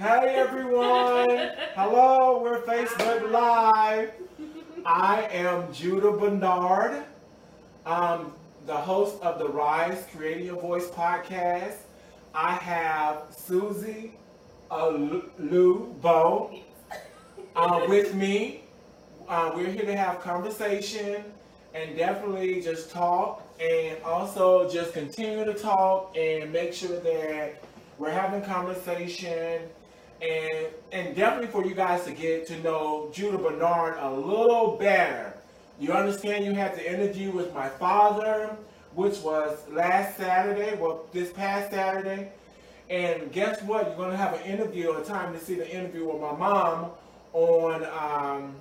Hey everyone! Hello, we're Facebook Live. I am Judah Bernard, um, the host of the Rise Creating Your Voice podcast. I have Susie uh, Lou Bo uh, with me. Uh, we're here to have conversation and definitely just talk and also just continue to talk and make sure that we're having conversation and and definitely for you guys to get to know Judah Bernard a little better. You understand you had the interview with my father, which was last Saturday, well this past Saturday. And guess what? You're gonna have an interview, a time to see the interview with my mom on um,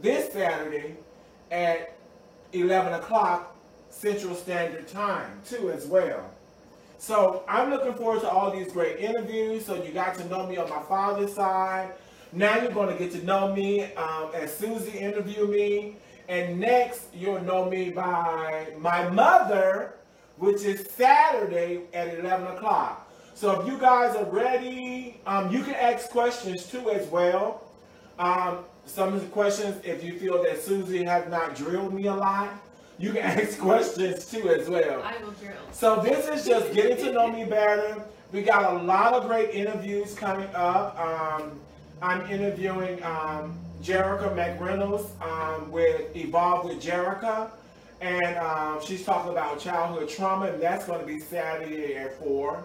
this Saturday at 11 o'clock Central Standard Time too as well. So I'm looking forward to all these great interviews. So you got to know me on my father's side. Now you're going to get to know me um, as Susie interview me. And next you'll know me by my mother, which is Saturday at 11 o'clock. So if you guys are ready, um, you can ask questions too as well. Um, some of the questions, if you feel that Susie has not drilled me a lot, you can ask questions too as well. I will drill. So this is just getting to know me better. We got a lot of great interviews coming up. Um, I'm interviewing um, Jerica McReynolds um, with Evolve with Jerica. And um, she's talking about childhood trauma, and that's going to be Saturday at 4.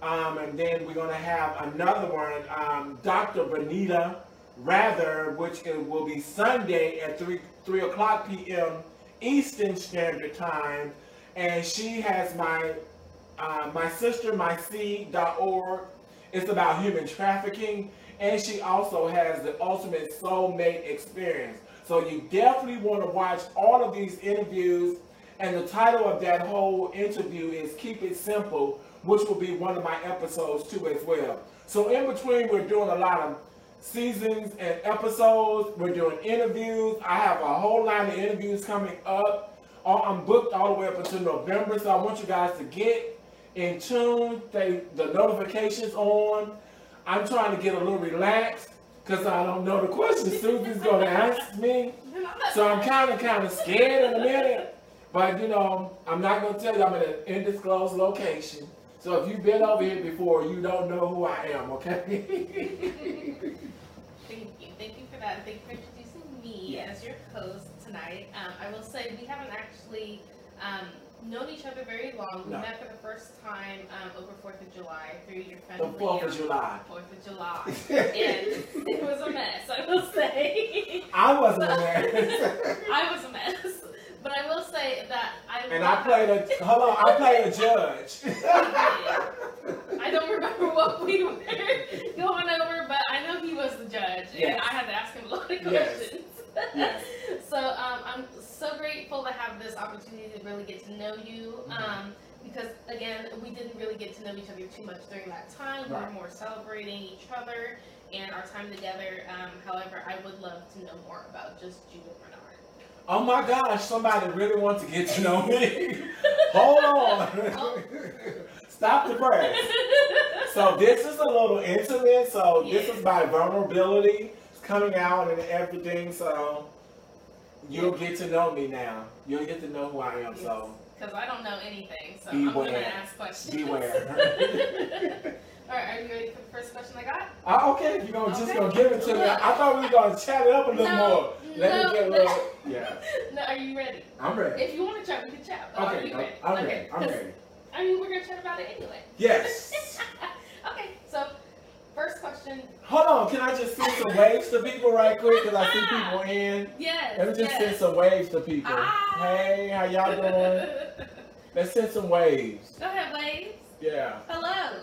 Um, and then we're going to have another one, um, Dr. Benita Rather, which will be Sunday at 3, 3 o'clock p.m. Eastern Standard Time. And she has my uh, my sister, myseed.org. It's about human trafficking. And she also has the ultimate soulmate experience. So you definitely want to watch all of these interviews. And the title of that whole interview is Keep It Simple, which will be one of my episodes too as well. So in between, we're doing a lot of seasons and episodes. We're doing interviews. I have a whole line of interviews coming up. I'm booked all the way up until November, so I want you guys to get in tune. They, the notifications on. I'm trying to get a little relaxed because I don't know the questions Susie's going to ask me. So I'm kind of kind of scared in a minute. But you know, I'm not going to tell you I'm in an undisclosed location. So if you've been over here before, you don't know who I am, okay? Thank you Thank you for that. Thank you for introducing me as your host tonight. Um, I will say we haven't actually um, known each other very long. We no. met for the first time um, over Fourth of July through your family. The Fourth of July. Fourth of July, and it was a mess. I will say. I wasn't a mess. I was a mess. But I will say that I. And I played a. Hold on, I played a judge. I don't remember what we were going over, but I know he was the judge, yes. and I had to ask him a lot of questions. Yes. yes. so um, I'm so grateful to have this opportunity to really get to know you. Mm-hmm. Um, because again, we didn't really get to know each other too much during that time. Right. We were more celebrating each other and our time together. Um, however, I would love to know more about just Judah Bernard oh my gosh, somebody really wants to get to know me. Hold on. Stop the press. So this is a little intimate. So this is my vulnerability it's coming out and everything. So you'll get to know me now. You'll get to know who I am. So because I don't know anything, so Beware. I'm gonna ask questions. Beware. All right, are you ready for the first question I got? Uh, okay, you're gonna okay. just gonna give it to me. I thought we were gonna chat it up a little no, more. Let no, me get a little. Yeah. No, are you ready? I'm ready. If you want to chat, we can chat. Okay, are you ready? I'm okay. ready. I'm ready. I mean, we're gonna chat about it anyway. Yes. okay, so first question. Hold on, can I just send some waves to people right quick? Because I see people in. Yes. Let me just yes. send some waves to people. Ah. Hey, how y'all doing? Let's send some waves. Go ahead, waves. Yeah. Hello.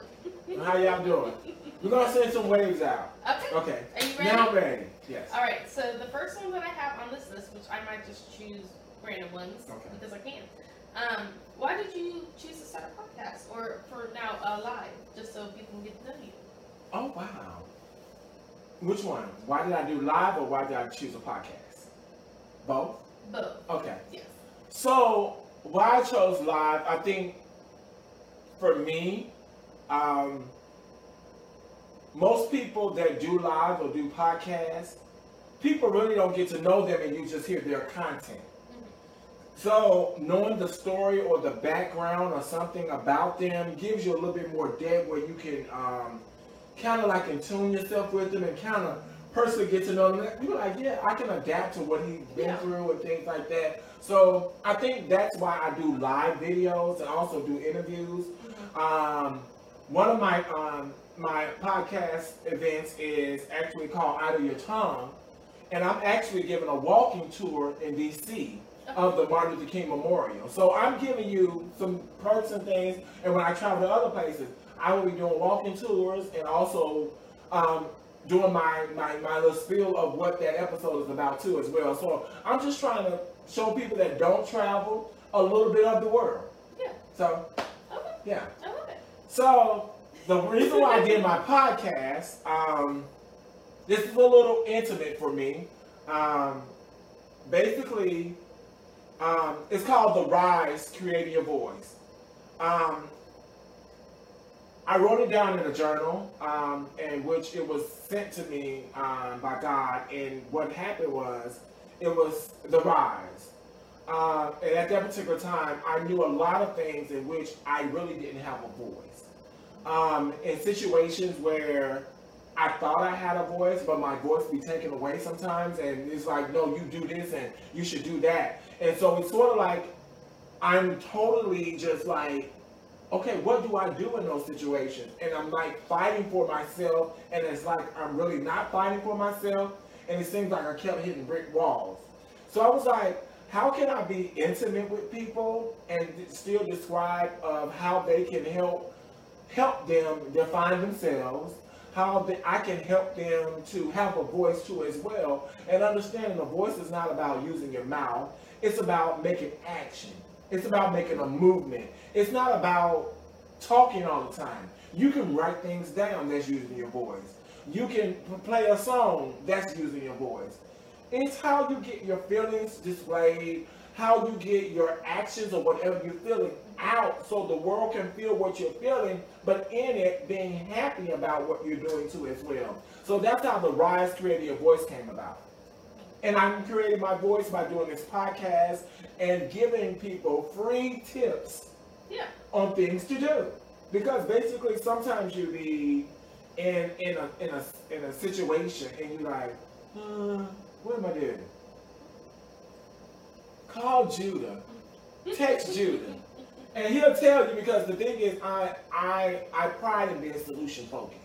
How y'all doing? We're gonna send some waves out. Okay. Okay. Are you ready? Now I'm ready. Yes. All right. So the first one that I have on this list, which I might just choose random ones okay. because I can. Um, why did you choose to start a podcast, or for now uh, live, just so people can get to know you? Oh wow. Which one? Why did I do live, or why did I choose a podcast? Both. Both. Okay. Yes. So why I chose live, I think for me, um, most people that do live or do podcasts, people really don't get to know them and you just hear their content. So knowing the story or the background or something about them gives you a little bit more depth where you can um, kind of like in tune yourself with them and kind of personally get to know them. You're like, yeah, I can adapt to what he's been yeah. through and things like that. So I think that's why I do live videos and also do interviews. Mm-hmm. Um, one of my um, my podcast events is actually called Out of Your Tongue, and I'm actually giving a walking tour in DC of the Martin Luther King Memorial. So I'm giving you some perks and things, and when I travel to other places, I will be doing walking tours and also um, doing my, my, my little spiel of what that episode is about too as well. So I'm just trying to show people that don't travel a little bit of the world. Yeah. So, okay. yeah. It. So the reason why I did my podcast, um, this is a little intimate for me. Um, basically, um, it's called The Rise Creating Your Voice. Um, I wrote it down in a journal, um, in which it was sent to me um, by God. And what happened was, it was the rise. Uh, and at that particular time, I knew a lot of things in which I really didn't have a voice. Um, in situations where I thought I had a voice, but my voice be taken away sometimes, and it's like, no, you do this and you should do that. And so it's sort of like I'm totally just like okay, what do I do in those situations? And I'm like fighting for myself, and it's like I'm really not fighting for myself, and it seems like I kept hitting brick walls. So I was like, how can I be intimate with people and still describe of how they can help help them define themselves, how they, I can help them to have a voice too as well, and understanding a voice is not about using your mouth, it's about making action. It's about making a movement. It's not about talking all the time. You can write things down that's using your voice. You can play a song that's using your voice. It's how you get your feelings displayed, how you get your actions or whatever you're feeling out so the world can feel what you're feeling, but in it being happy about what you're doing too as well. So that's how the Rise Creating Your Voice came about. And I'm creating my voice by doing this podcast and giving people free tips yeah. on things to do. Because basically sometimes you be in in a in a in a situation and you're like, uh, what am I doing? Call Judah. Text Judah. And he'll tell you because the thing is I I I pride in being solution focused.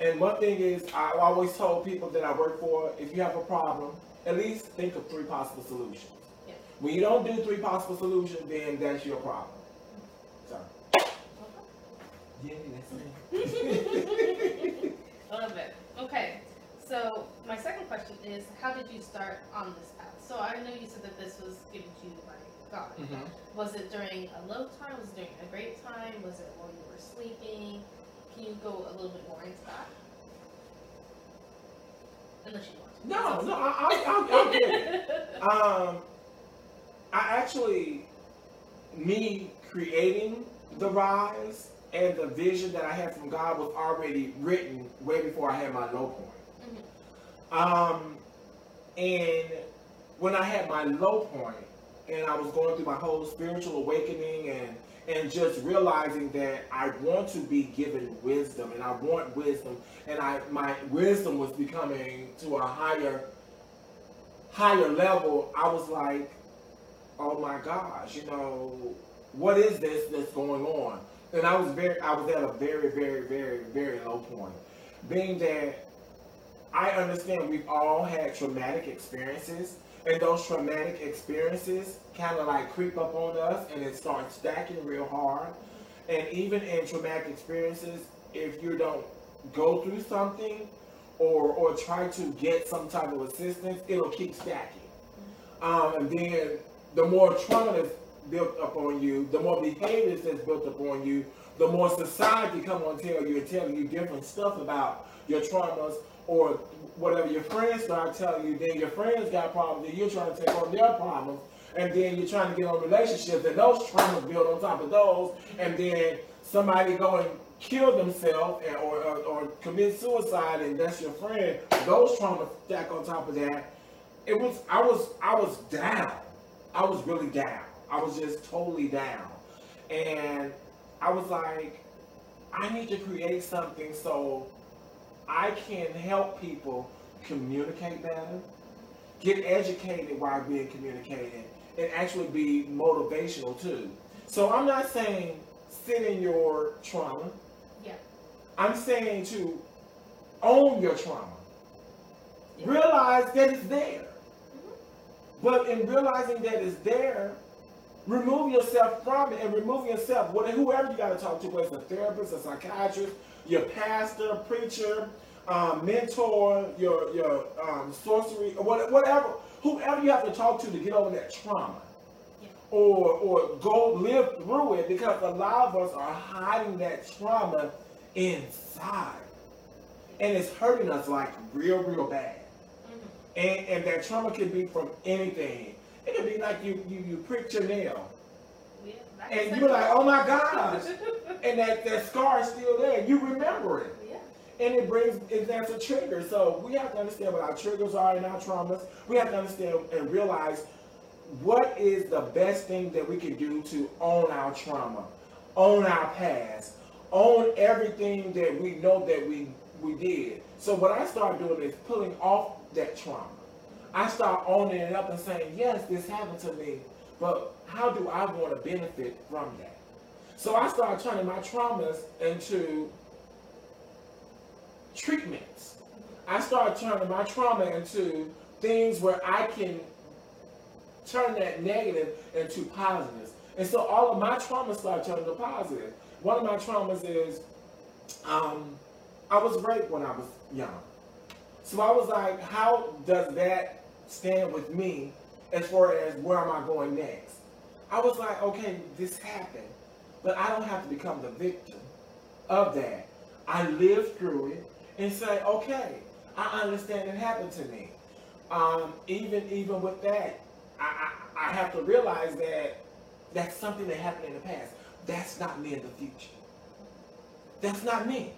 And one thing is, I always told people that I work for, if you have a problem, at least think of three possible solutions. Yeah. When you don't do three possible solutions, then that's your problem. Sorry. Yeah, that's it. I love it. Okay, so my second question is, how did you start on this path? So I know you said that this was given to you God. Mm-hmm. Was it during a low time? Was it during a great time? Was it while you were sleeping? Can you go a little bit more into that? Unless you want to. No, no, I, I, I'll get it. Um, I actually, me creating the rise and the vision that I had from God was already written way before I had my low point. Mm-hmm. Um, and when I had my low point, and I was going through my whole spiritual awakening and and just realizing that I want to be given wisdom and I want wisdom. And I my wisdom was becoming to a higher higher level. I was like oh my gosh you know what is this that's going on? And I was very I was at a very very very very low point. Being that I understand we've all had traumatic experiences and those traumatic experiences kind of like creep up on us and it starts stacking real hard. And even in traumatic experiences, if you don't go through something or or try to get some type of assistance, it'll keep stacking. Um, and then the more trauma that's built up on you, the more behaviors that's built up on you, the more society come on tell you and telling you different stuff about your traumas or whatever your friends start telling you, then your friends got problems, and you're trying to take on their problems, and then you're trying to get on relationships, and those traumas build on top of those, and then somebody go and kill themselves or, or, or commit suicide and that's your friend, those traumas stack on top of that. It was I was I was down. I was really down. I was just totally down. And I was like, I need to create something so I can help people communicate better, get educated while being communicated, and actually be motivational too. So I'm not saying sit in your trauma. Yeah. I'm saying to own your trauma. Yeah. Realize that it's there. Mm-hmm. But in realizing that it's there, remove yourself from it and remove yourself, whoever you got to talk to, whether it's a therapist, a psychiatrist, your pastor, preacher, um, mentor, your your um, sorcery, whatever, whoever you have to talk to to get over that trauma, yeah. or or go live through it, because a lot of us are hiding that trauma inside, and it's hurting us like real, real bad. Mm-hmm. And and that trauma can be from anything. It could be like you you you pricked your nail. Yeah, and you're like, oh my gosh. and that, that scar is still there. You remember it and it brings it that's a trigger. So we have to understand what our triggers are and our traumas. We have to understand and realize what is the best thing that we can do to own our trauma, own our past, own everything that we know that we we did. So what I start doing is pulling off that trauma. I start owning it up and saying, yes, this happened to me, but how do I want to benefit from that? So I started turning my traumas into treatments. I started turning my trauma into things where I can turn that negative into positives. And so all of my traumas started turning to positive. One of my traumas is um, I was raped when I was young. So I was like, how does that stand with me as far as where am I going next? I was like, okay, this happened, but I don't have to become the victim of that. I live through it and say, okay, I understand it happened to me. Um, even even with that, I, I, I have to realize that that's something that happened in the past. That's not me in the future. That's not me.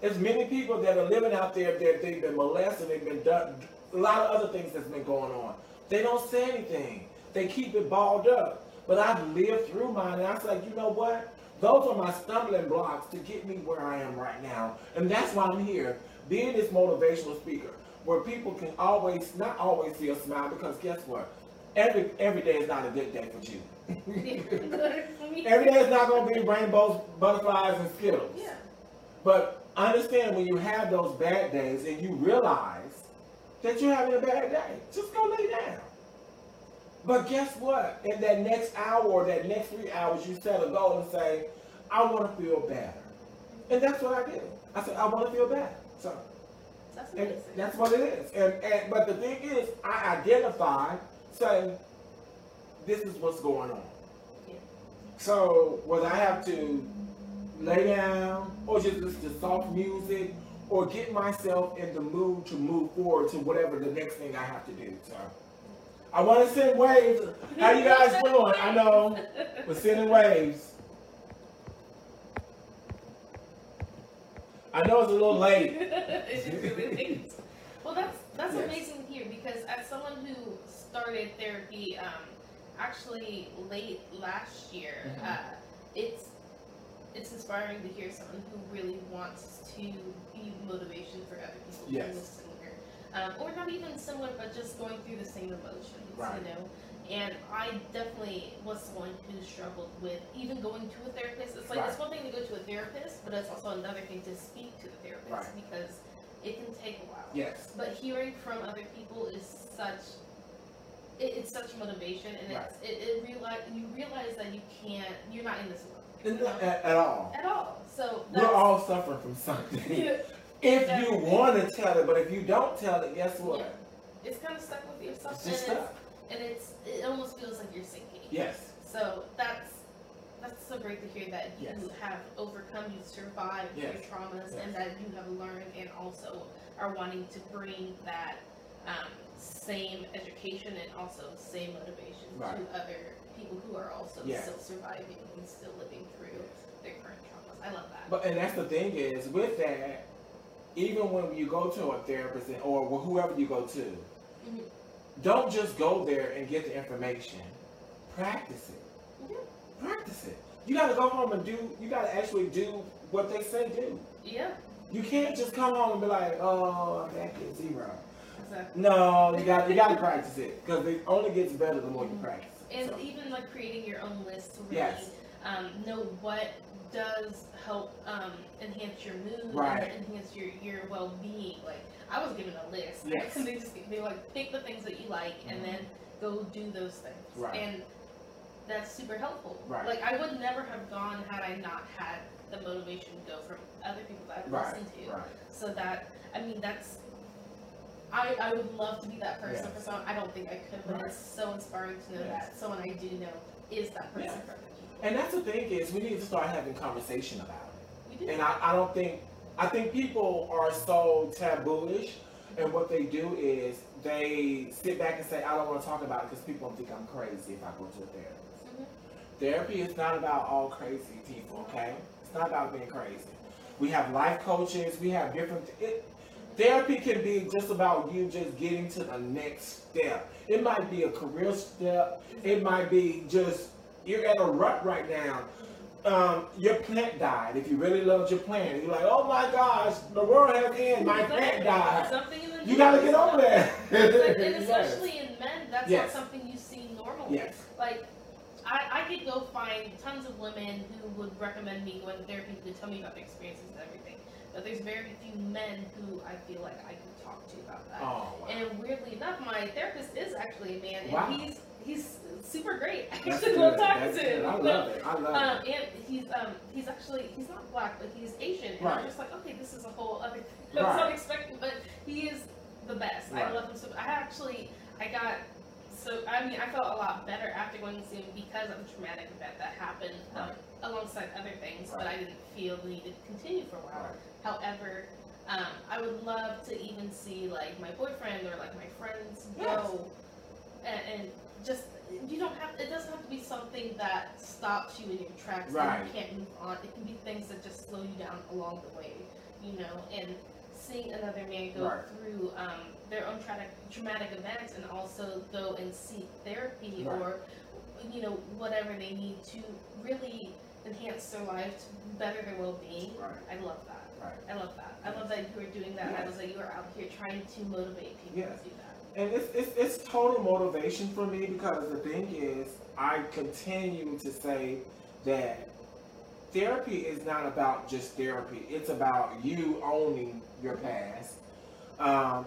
There's many people that are living out there that they've been molested, they've been done, a lot of other things that's been going on. They don't say anything. They keep it balled up. But I've lived through mine, and I was like, you know what? Those are my stumbling blocks to get me where I am right now. And that's why I'm here, being this motivational speaker, where people can always, not always see a smile, because guess what? Every every day is not a good day for you. every day is not going to be rainbows, butterflies, and skittles. Yeah. But understand when you have those bad days and you realize that you're having a bad day, just go lay down. But guess what? In that next hour or that next three hours, you set a goal and say, I want to feel better. And that's what I did. I said, I want to feel better. So that's, and that's what it is. And, and but the thing is, I identify, say, this is what's going on. Yeah. So whether I have to lay down or just listen to soft music or get myself in the mood to move forward to whatever the next thing I have to do. So I want to send waves. How you guys doing? I know we're sending waves. I know it's a little late. it's really late. Well, that's that's yes. amazing here because as someone who started therapy um, actually late last year, mm-hmm. uh, it's it's inspiring to hear someone who really wants to be motivation for other people yes um, or not even similar, but just going through the same emotions, right. you know. And I definitely was someone who struggled with even going to a therapist. It's like right. it's one thing to go to a therapist, but it's also another thing to speak to the therapist right. because it can take a while. Yes. But hearing from other people is such it, it's such motivation, and right. it's, it, it realize you realize that you can't you're not in this alone. You know? at, at, all. At all. So we're all suffering from something. If you want to tell it, but if you don't tell it, guess what? Yeah. It's kind of stuck with yourself. It's just stuck. And it's it almost feels like you're sinking. Yes. So that's that's so great to hear that you yes. have overcome, you survived yes. your traumas, yes. and that you have learned and also are wanting to bring that um, same education and also same motivation right. to other people who are also still surviving and still living through their current traumas. I love that. But and that's the thing is with that, even when you go to a therapist or whoever you go to, mm-hmm. Don't just go there and get the information. Practice it. Mm-hmm. Practice it. You got to go home and do. You got to actually do what they say do. Yeah. You can't just come home and be like, oh, that is zero. Exactly. No, you got you got to practice it because it only gets better the more you mm-hmm. practice. And so. even like creating your own list to really yes. um, know what does help um, enhance your mood right. and enhance your, your well being. Like I was given a list. Yes. And they just they like pick the things that you like mm-hmm. and then go do those things. Right. And that's super helpful. Right. Like I would never have gone had I not had the motivation to go from other people that I've right. listened to. Right. So that I mean that's I, I would love to be that person yes. for someone. I don't think I could, but right. it's so inspiring to know yes. that someone I do know is that person for other people. And that's the thing is we need to start having conversation about it. We do. And I, I don't think I think people are so tabooish and what they do is they sit back and say, I don't want to talk about it because people think I'm crazy if I go to a therapist. Mm-hmm. Therapy is not about all crazy people, okay? It's not about being crazy. We have life coaches, we have different. It, Therapy can be just about you just getting to the next step. It might be a career step. It might be just you're at a rut right now. Um, your plant died. If you really loved your plant, you're like, oh my gosh, the world has ended. My plant died. Something you got to get over that. and especially in men, that's yes. not something you see normally. Yes. Like I, I could go find tons of women who would recommend me going to therapy to tell me about their experiences and everything. But there's very few men who I feel like I can talk to about that. Oh, wow. And weirdly enough, my therapist is actually a man, and wow. he's he's super great. I actually love talking to him. I love it. I love um, it. And he's um he's actually he's not black, but he's Asian, and right. I'm just like, okay, this is a whole other thing. Was not expecting, but he is the best. Right. I love him so. I actually I got so I mean I felt a lot better after going to see him because of the traumatic event that happened um, alongside other things, right. but I didn't feel the need to continue for a while. Right. However, um, I would love to even see like my boyfriend or like my friends yes. go and, and, just you don't have it doesn't have to be something that stops you in your tracks right. and you can't move on. It can be things that just slow you down along the way, you know, and seeing another man go right. through um, their own traumatic, traumatic events and also go and seek therapy right. or you know whatever they need to really enhance their life to better their well-being. Right. I love that. I love that. I love that you are doing that. I love that you are out here trying to motivate people to do that. And it's, it's, it's total motivation for me because the thing is, I continue to say that therapy is not about just therapy. It's about you owning your past. Um,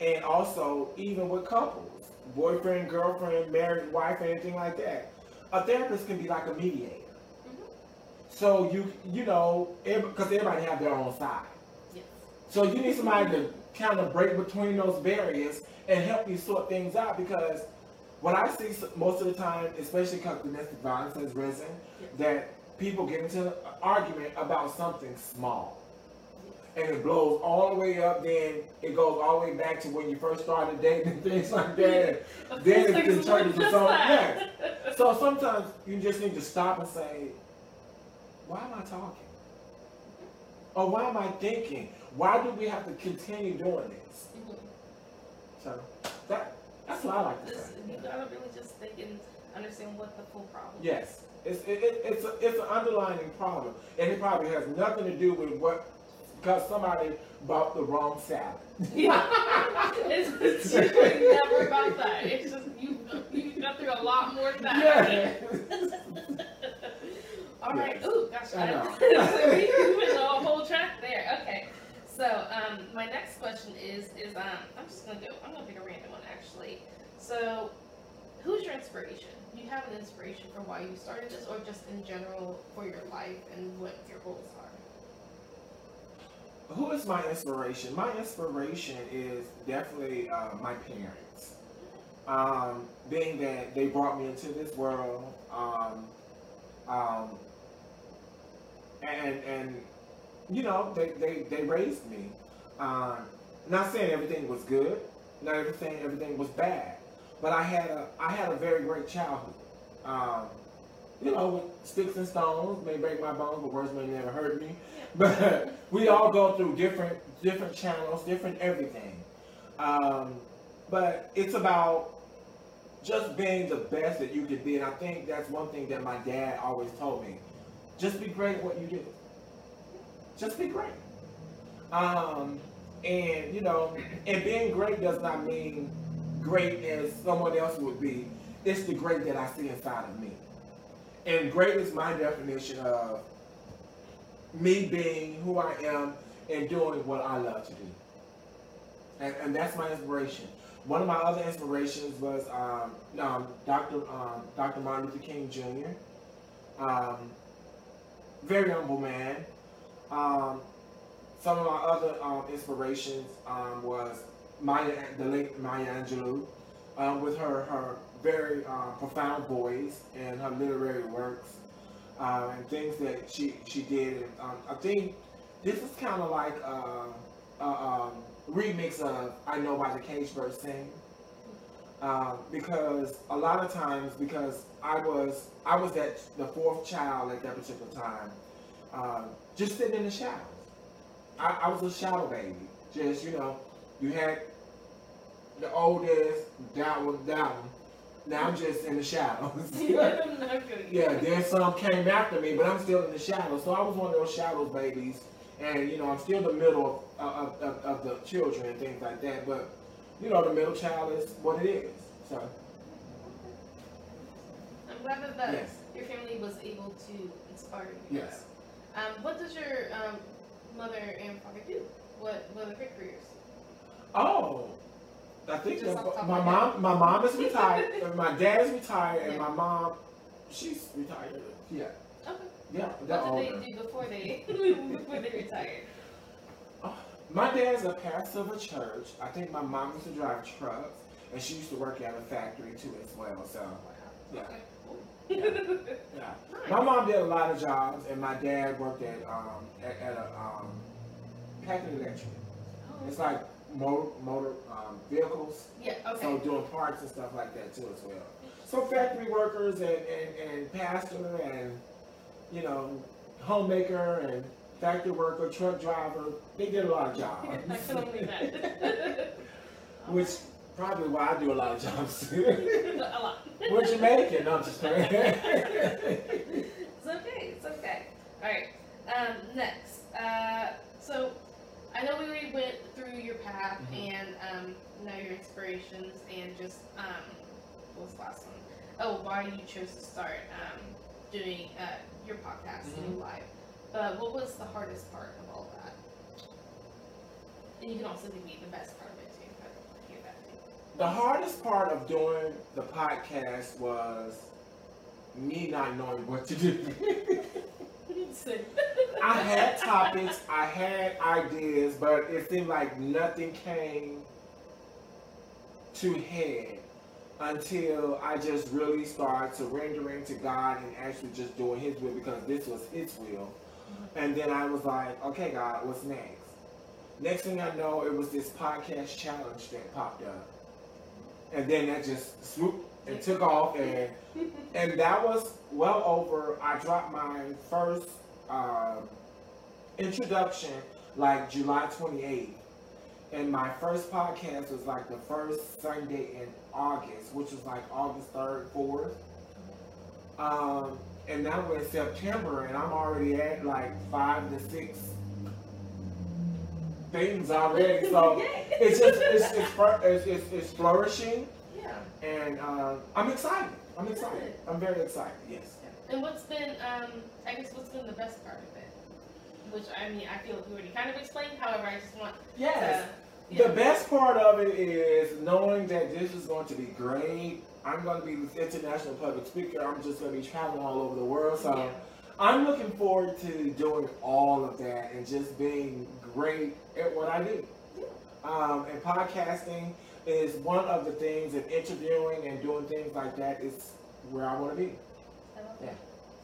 and also, even with couples, boyfriend, girlfriend, married, wife, anything like that, a therapist can be like a mediator. So you you know because everybody have their own side. Yes. So you need somebody to kind of break between those barriers and help you sort things out because what I see most of the time, especially because domestic violence has risen, yes. that people get into an argument about something small. And it blows all the way up, then it goes all the way back to when you first started dating and things like that. then it can turn into something. So sometimes you just need to stop and say, why am I talking? Or why am I thinking? Why do we have to continue doing this? Mm-hmm. So that that's what I like to say. You gotta really just think and understand what the full problem. Is. Yes, it's it, it, it's a, it's an underlying problem, and it probably has nothing to do with what because somebody bought the wrong salad. yeah, it's, usually never about that. It's just you you got through a lot more than that. Yeah. All right. Yes. Ooh, gosh. I know. so we moving the whole track there. Okay. So um, my next question is is um, I'm just gonna go. I'm gonna pick a random one actually. So, who's your inspiration? Do you have an inspiration for why you started this, or just in general for your life and what your goals are? Who is my inspiration? My inspiration is definitely uh, my parents. Um, being that they brought me into this world, um, um, and and you know they they, they raised me. Um, not saying everything was good, not everything everything was bad, but I had a I had a very great childhood. Um, you know, sticks and stones may break my bones, but words may never hurt me. But we all go through different different channels, different everything. Um, but it's about just being the best that you can be, and I think that's one thing that my dad always told me: just be great at what you do. Just be great. Um, and you know, and being great does not mean great as someone else would be. It's the great that I see inside of me. And great is my definition of me being who I am and doing what I love to do. And, and that's my inspiration. One of my other inspirations was um, Dr. Um, Dr. Martin Luther King Jr. Um, very humble man. Um, some of my other um, inspirations um, was Maya, the late Maya Angelou, um, with her her very uh, profound voice and her literary works uh, and things that she she did. And, um, I think this is kind of like a, a, remix of "I Know" by the Cage Bird Sing. Uh, because a lot of times, because I was I was that the fourth child at that particular time, uh, just sitting in the shadows. I, I was a shadow baby. Just you know, you had the oldest, down was down. Now I'm just in the shadows. yeah, then some came after me, but I'm still in the shadows. So I was one of those shadows babies, and you know I'm still the middle of, of, of, of the children and things like that. But you know the middle child is what it is. So. I'm glad that, that yes. your family was able to inspire you. Yes. Um, what does your um, mother and father do? What what are their careers? Oh, I think my mom, my mom is retired. my dad is retired, and my mom, she's retired. Yeah. Okay. Yeah. What did they do before they before they retired? Oh, my dad's a pastor of a church. I think my mom used to drive trucks, and she used to work at a factory too as well. So, yeah. Okay. Yeah. yeah. Nice. My mom did a lot of jobs, and my dad worked at um at, at a um Packard Electric. Oh, it's like motor, motor um, vehicles. Yeah, okay. So doing parts and stuff like that too as well. So factory workers and, and, and pastor and, you know, homemaker and factory worker, truck driver, they did a lot of jobs. I can only imagine. Which probably why I do a lot of jobs a lot. What you making? No, I'm just kidding. it's okay. It's okay. All right. Um, next. Uh, so I know we already went through your path mm-hmm. and um, know your inspirations and just um, what was the last one? Oh, why you chose to start um, doing uh, your podcast mm-hmm. live. But what was the hardest part of all that? And you can also give me the best part of it too. hear that too. The hardest part of doing the podcast was me not knowing what to do. I had topics, I had ideas, but it seemed like nothing came to head until I just really started surrendering to God and actually just doing His will because this was His will. And then I was like, okay, God, what's next? Next thing I know, it was this podcast challenge that popped up. And then that just swooped and took off and and that was well over I dropped my first uh, introduction like July 28th. And my first podcast was like the first Sunday in August, which was like August 3rd, 4th. Um, and now we're in September, and I'm already at like five to six things already. So it's just it's it's, it's, it's, it's flourishing. Yeah. And uh, I'm excited. I'm excited. I'm very excited. Yes. And what's been, um, I guess, what's been the best part of it? Which I mean, I feel like you already kind of explained. However, I just want yes. To, the best part of it is knowing that this is going to be great. I'm going to be this international public speaker. I'm just going to be traveling all over the world. So yeah. I'm looking forward to doing all of that and just being great at what I do. Um, and podcasting is one of the things, and interviewing and doing things like that is where I want to be. Yeah.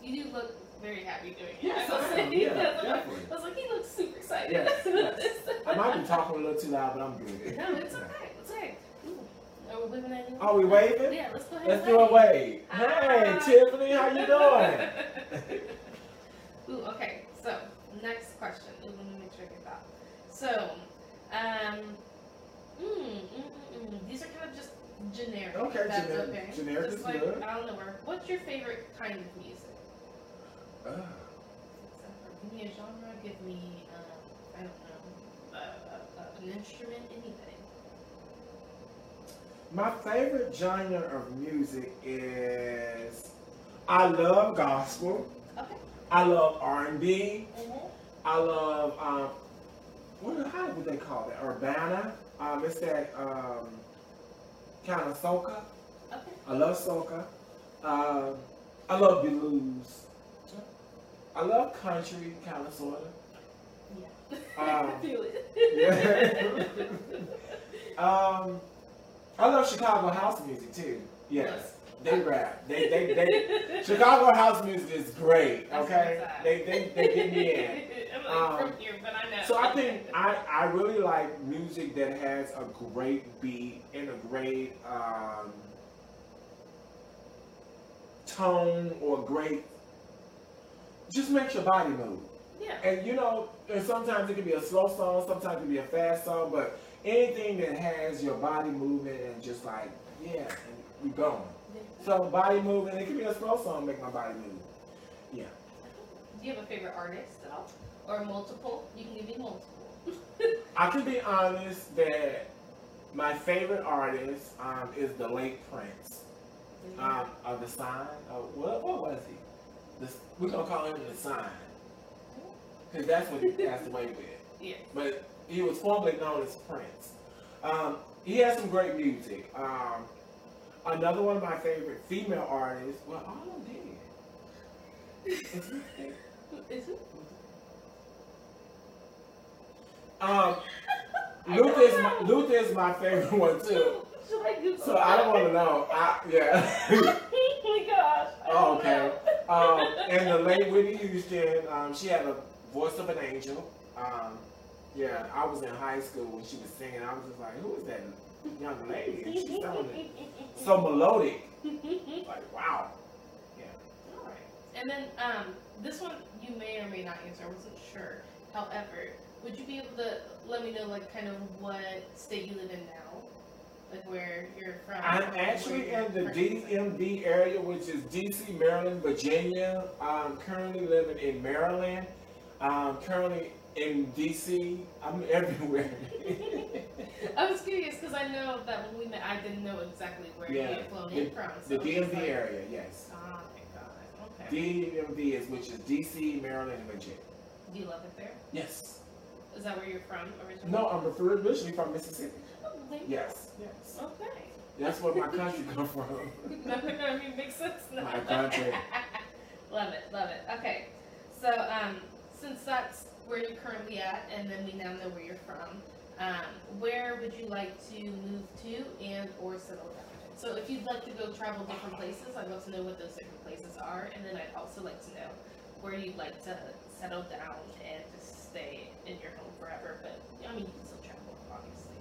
You do look very happy doing it. Yes, I, am. Yeah, definitely. I was like, he looks super excited. Yes, yes. I might be talking a little too loud, but I'm good. No, it's okay. It's okay. Waving at Are we waving? Yeah, let's go ahead. Let's do a wave. Hey, Tiffany, how you doing? Ooh, okay. So next question. Ooh, let me make sure I get that. So, um, mm, mm, mm, mm. these are kind of just generic. Okay, that's generic. Okay. Generic just is like, good. I don't know where. What's your favorite kind of music? Uh, Give me a genre. Give me, um, I don't know, uh, uh, an instrument, anything. my favorite genre of music is I love gospel. Okay. I love R&B. Mm-hmm. I love um, what how would they call it? Urbana. Um, it's that um, kind of soca. Okay. I love soca. Um, I love blues. I love country, kind of sort of. Yeah. Um, I feel it. Yeah. um, I love Chicago house music too. Yes, they rap. They they they. Chicago house music is great. Okay, they they they get me in. I'm like Um, from here, but I know. So I think I, I really like music that has a great beat and a great um, tone or great just makes your body move. Yeah. And you know, and sometimes it can be a slow song, sometimes it can be a fast song, but anything that has your body moving and just like, yeah, and we going. So body moving, it can be a slow song make my body move. Yeah. Do you have a favorite artist at all? Or multiple? You can give me multiple. I can be honest that my favorite artist um, is the late Prince um, of the Sign. Uh, what, what was he? The, we're gonna call him the Sign because that's what he passed away with. yeah. But he was formerly known as Prince. Um, he has some great music. Um, another one of my favorite female artists. Well, all of them. Is he- Is it? Um, Luther is my, Luther is my favorite one too. Should I Google So I don't want to know. I, yeah. oh my gosh. Oh, okay. Um, and the late Whitney Houston, um, she had a voice of an angel. Um, yeah, I was in high school when she was singing. I was just like, who is that young lady? And she sounded so melodic. Like, wow. Yeah. Alright. And then um, this one you may or may not answer. I wasn't sure. However, would you be able to let me know like kind of what state you live in now? Like where you're from? I'm actually in the you're? DMV area, which is DC, Maryland, Virginia. I'm currently living in Maryland. Um, currently in DC. I'm everywhere. I was curious because I know that when we met, I didn't know exactly where you Yeah, had flown the- in from. So the I DMV like, area, yes. Oh my god. Okay. DMV is which is DC, Maryland, and Virginia. Do you love it there? Yes. Is that where you're from originally? No, I'm originally from Mississippi. Oh, Yes. Yes. Okay. That's where my country come from. I mean, makes sense now. My country. love it, love it. Okay, so um, since that's where you're currently at, and then we now know where you're from, um, where would you like to move to and or settle down? So if you'd like to go travel different places, I'd love to know what those different places are, and then I'd also like to know where you'd like to settle down and just stay in your home forever. But I mean, you can still travel, obviously.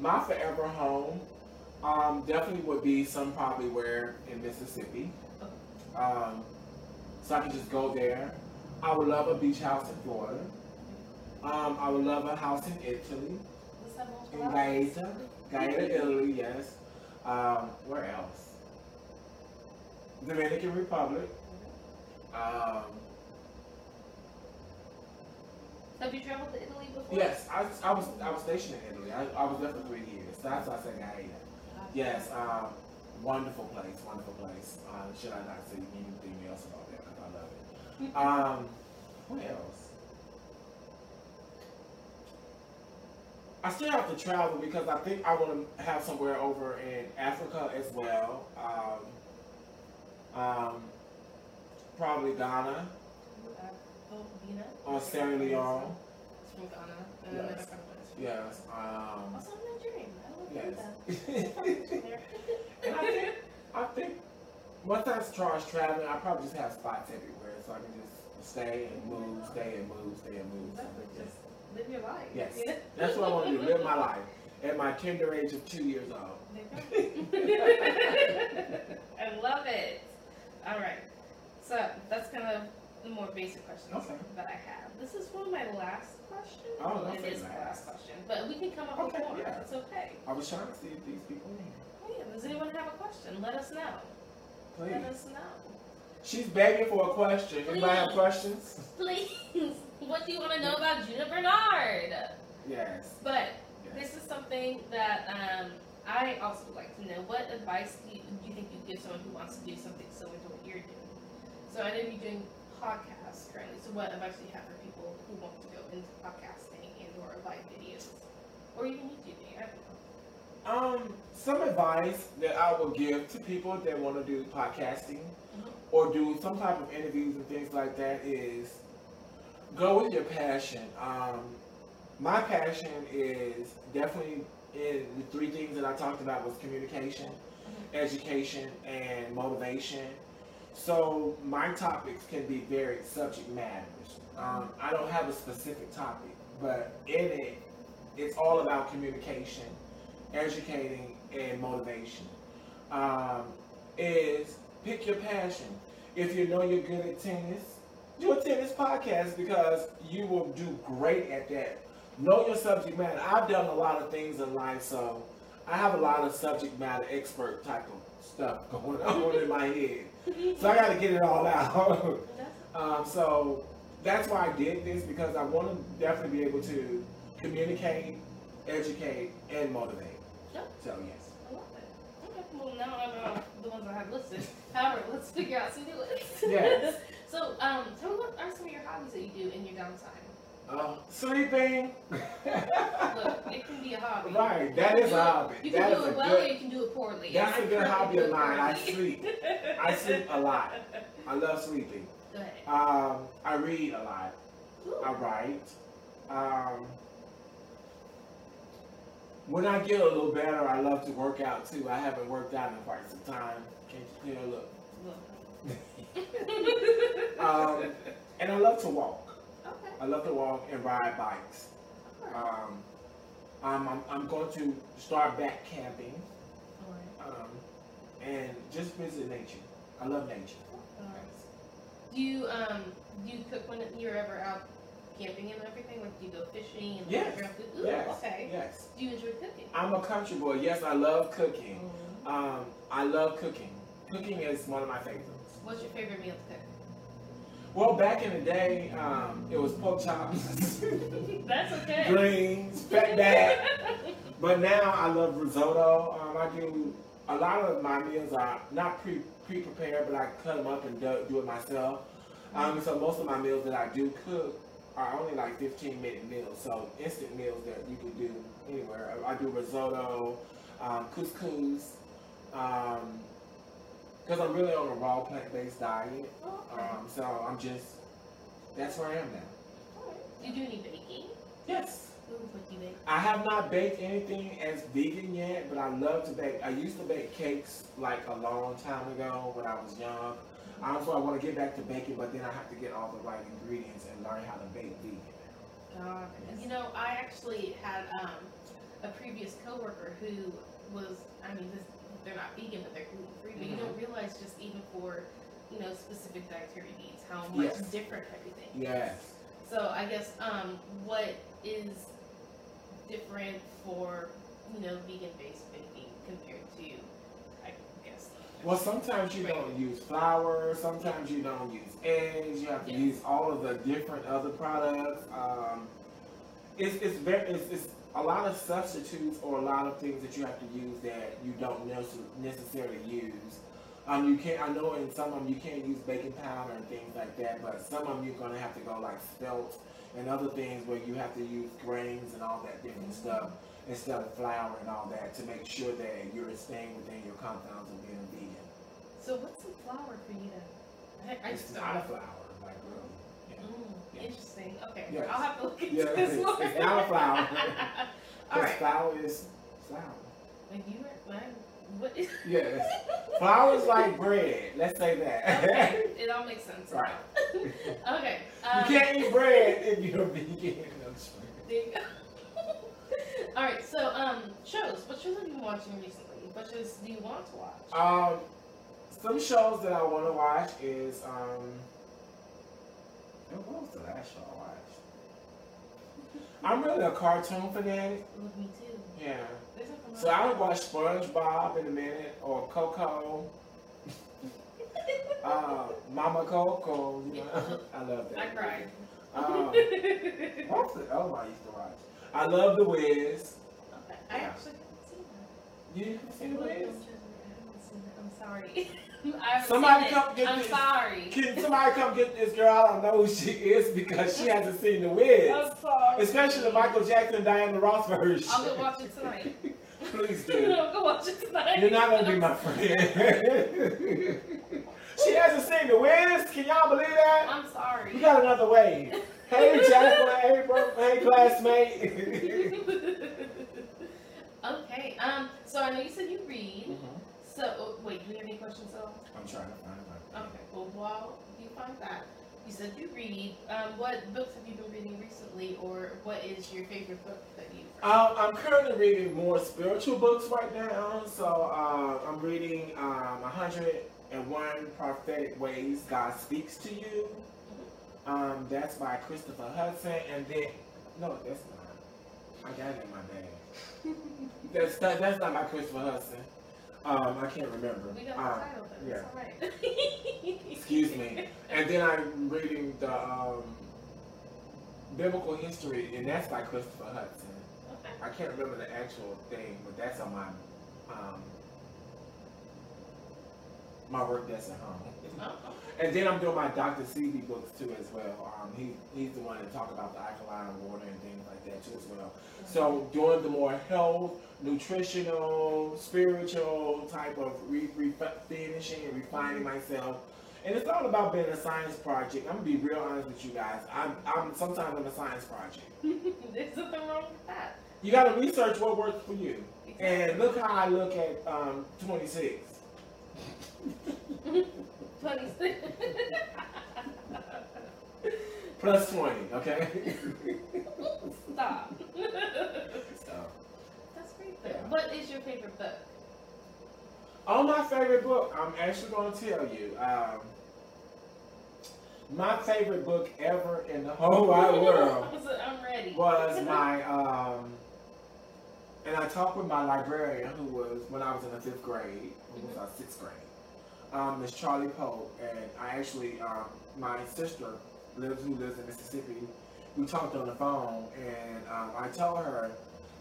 My forever home um, definitely would be some probably where in Mississippi. Um, so I can just go there. I would love a beach house in Florida. Um, I would love a house in Italy, Let's have multiple in. Gaeta, Gaeta, Italy, yes. Um, where else? Dominican Republic. Um, Have you traveled to Italy before? yes, I, I was I was stationed in Italy. I, I was there for three years. That's why I said Gaeta. Yes, um, wonderful place, wonderful place. Uh, should I not say anything else about that? Because I love it. Um, what else? I still have to travel because I think I want to have somewhere over in Africa as well. Um, um, probably Ghana Oh, or Sierra Leone. It's from Ghana. Yes. Yes. Um, Also Nigerian. Yes. And I think, I think once I start traveling, I probably just have spots everywhere, so I can just stay and move, stay and move, stay and move. So, Exactly. yes. Just live your life. Yes, Yeah. that's what I want to do. Live my life. at my tender age of two years old. I love it. All right. So that's kind of the more basic questions okay. that I have. This is one of my last questions. Oh, that's it is last. my last question, but we can come up okay, with more. Yeah. It's okay. I was trying to see if these people. Oh yeah. Does anyone have a question? Let us know. Please. Let us know. She's begging for a question. Please. Anybody have questions? Please. What do you want to know about Judah Bernard? Yes. But yes. this is something that um, I also would like to know. What advice do you, do you think you give someone who wants to do something similar to what you're doing? So I know you're doing podcasts currently. So what advice do you have for people who want to go into podcasting and or live videos, or even YouTubing? I don't know. Um, some advice that I will give to people that want to do podcasting. Or do some type of interviews and things like that is go with your passion. Um, my passion is definitely in the three things that I talked about was communication, mm-hmm. education, and motivation. So my topics can be very subject matters. Um, I don't have a specific topic, but in it, it's all about communication, educating, and motivation. Um, is pick your passion. If you know you're good at tennis, do a tennis podcast because you will do great at that. Know your subject matter. I've done a lot of things in life, so I have a lot of subject matter expert type of stuff going on in my head. So I got to get it all out. um, so that's why I did this because I want to definitely be able to communicate, educate, and motivate. Yep. So yes. I love it. Okay. Well, now I know the ones I have listed. However, let's figure out some new ones. Yes. so, um, tell me what are some of your hobbies that you do in your downtime? Uh, sleeping. Look, it can be a hobby. Right, that is a hobby. You can that do it well good, or you can do it poorly. That's a good hobby of mine. I sleep. I sleep a lot. I love sleeping. Go ahead. Um, I read a lot. Ooh. I write. Um, when I get a little better, I love to work out too. I haven't worked out in quite some time. Can't you hear? Look. Look. um, and I love to walk. Okay. I love to walk and ride bikes. Um, I'm, I'm, I'm going to start back camping. Um, and just visit nature. I love nature. Do you um do you cook when you're ever out camping and everything? Like do you go fishing and yes. Ooh, yes. Okay. Yes. Do you enjoy cooking? I'm a country boy. Yes, I love cooking. Mm-hmm. Um, I love cooking. Cooking is one of my favorites. What's your favorite meal to cook? Well, back in the day, um, it was pork chops. That's okay. Greens, fat back. but now I love risotto. Um, I do a lot of my meals are not pre pre prepared, but I cut them up and do, do it myself. Um, so most of my meals that I do cook are only like 15 minute meals. So instant meals that you can do anywhere. I, do risotto, um, couscous. Um, because I'm really on a raw plant-based diet. Oh, okay. Um, so I'm just that's where I am now. Do you do any baking? Yes. what do you bake? I have not baked anything as vegan yet, but I love to bake. I used to bake cakes like a long time ago when I was young. Um, so I want to get back to baking, but then I have to get all the right ingredients and learn how to bake vegan. God, you know, I actually had um, a previous coworker who was, I mean, this they're not vegan, but they're gluten free. But mm-hmm. you don't realize just even for you know specific dietary needs how much yes. different everything. Yes. Is. So I guess um, what is different for you know vegan based baking compared to. Well, sometimes you don't use flour. Sometimes you don't use eggs. You have to yes. use all of the different other products. Um, it's it's very it's, it's a lot of substitutes or a lot of things that you have to use that you don't necessarily use. Um, you can't. I know in some of them you can't use baking powder and things like that, but some of them you're gonna have to go like spelt and other things where you have to use grains and all that different stuff instead of flour and all that to make sure that you're staying within your compounds of being. So what's the flower for you then? I, I it's not a flour. Interesting. Okay. Yes. I'll have to look into yeah, this it's, more. It's not a flour. All right. Flower is flour. Like you were like what is Yes. Flowers like bread. Let's say that. Okay. It all makes sense. Right. okay. Um, you can't eat bread if you're vegan. There you go. All right, so um, shows. What shows have you been watching recently? What shows do you want to watch? Um, some shows that I want to watch is um. What was the last show I watched? I'm really a cartoon fanatic. Me too. Yeah. So I would watch SpongeBob in a minute or Coco. uh, Mama Coco, you know, I love that. I cried. Um, what's the other one I used to watch? I love The Wiz. Okay. I actually haven't seen that. You haven't seen The Wiz? Sorry. Somebody come get I'm this. sorry. Can somebody come get this girl? I don't know who she is because she hasn't seen The Wiz. I'm sorry. Especially the Michael Jackson, Diana Ross version. I'll go watch it tonight. Please do. I'll go watch it tonight. You're not gonna be my friend. she hasn't seen The Wiz. Can y'all believe that? I'm sorry. We got another wave. Hey, Jacqueline. hey, bro. Hey, classmate. okay. Um. So I know you said you read. So, oh, wait, do you have any questions at all? I'm trying to find it. Okay, well, while you find that, you said you read. Um, what books have you been reading recently, or what is your favorite book that you've Um, I'm currently reading more spiritual books right now. So uh, I'm reading um, 101 Prophetic Ways God Speaks to You. Mm-hmm. Um, that's by Christopher Hudson, and then no, that's not. I got it in my bag. that's that, that's not by Christopher Hudson. Um, I can't remember. We got the um, title, but yeah. right. Excuse me. And then I'm reading the um, biblical history, and that's by Christopher Hudson. Okay. I can't remember the actual thing, but that's on my um, my work desk at home. Oh, and then I'm doing my Dr. Sebi books too as well. Um, he, he's the one that talk about the alkaline water and things like that too as well. So doing the more health, nutritional, spiritual type of re- re- finishing and refining myself. And it's all about being a science project. I'm gonna be real honest with you guys. I'm, I'm sometimes I'm a science project. There's nothing wrong with that. You gotta research what works for you. Exactly. And look how I look at um, 26. 26. Plus 20, okay? Stop. Stop. That's great though. Yeah. What is your favorite book? Oh, my favorite book, I'm actually going to tell you. Um, my favorite book ever in the whole wide world I'm ready. was my, um, and I talked with my librarian who was, when I was in the fifth grade, who was our sixth grade um, Miss Charlie Poe, and I actually, um, my sister lives who lives in Mississippi. We talked on the phone, and um, I told her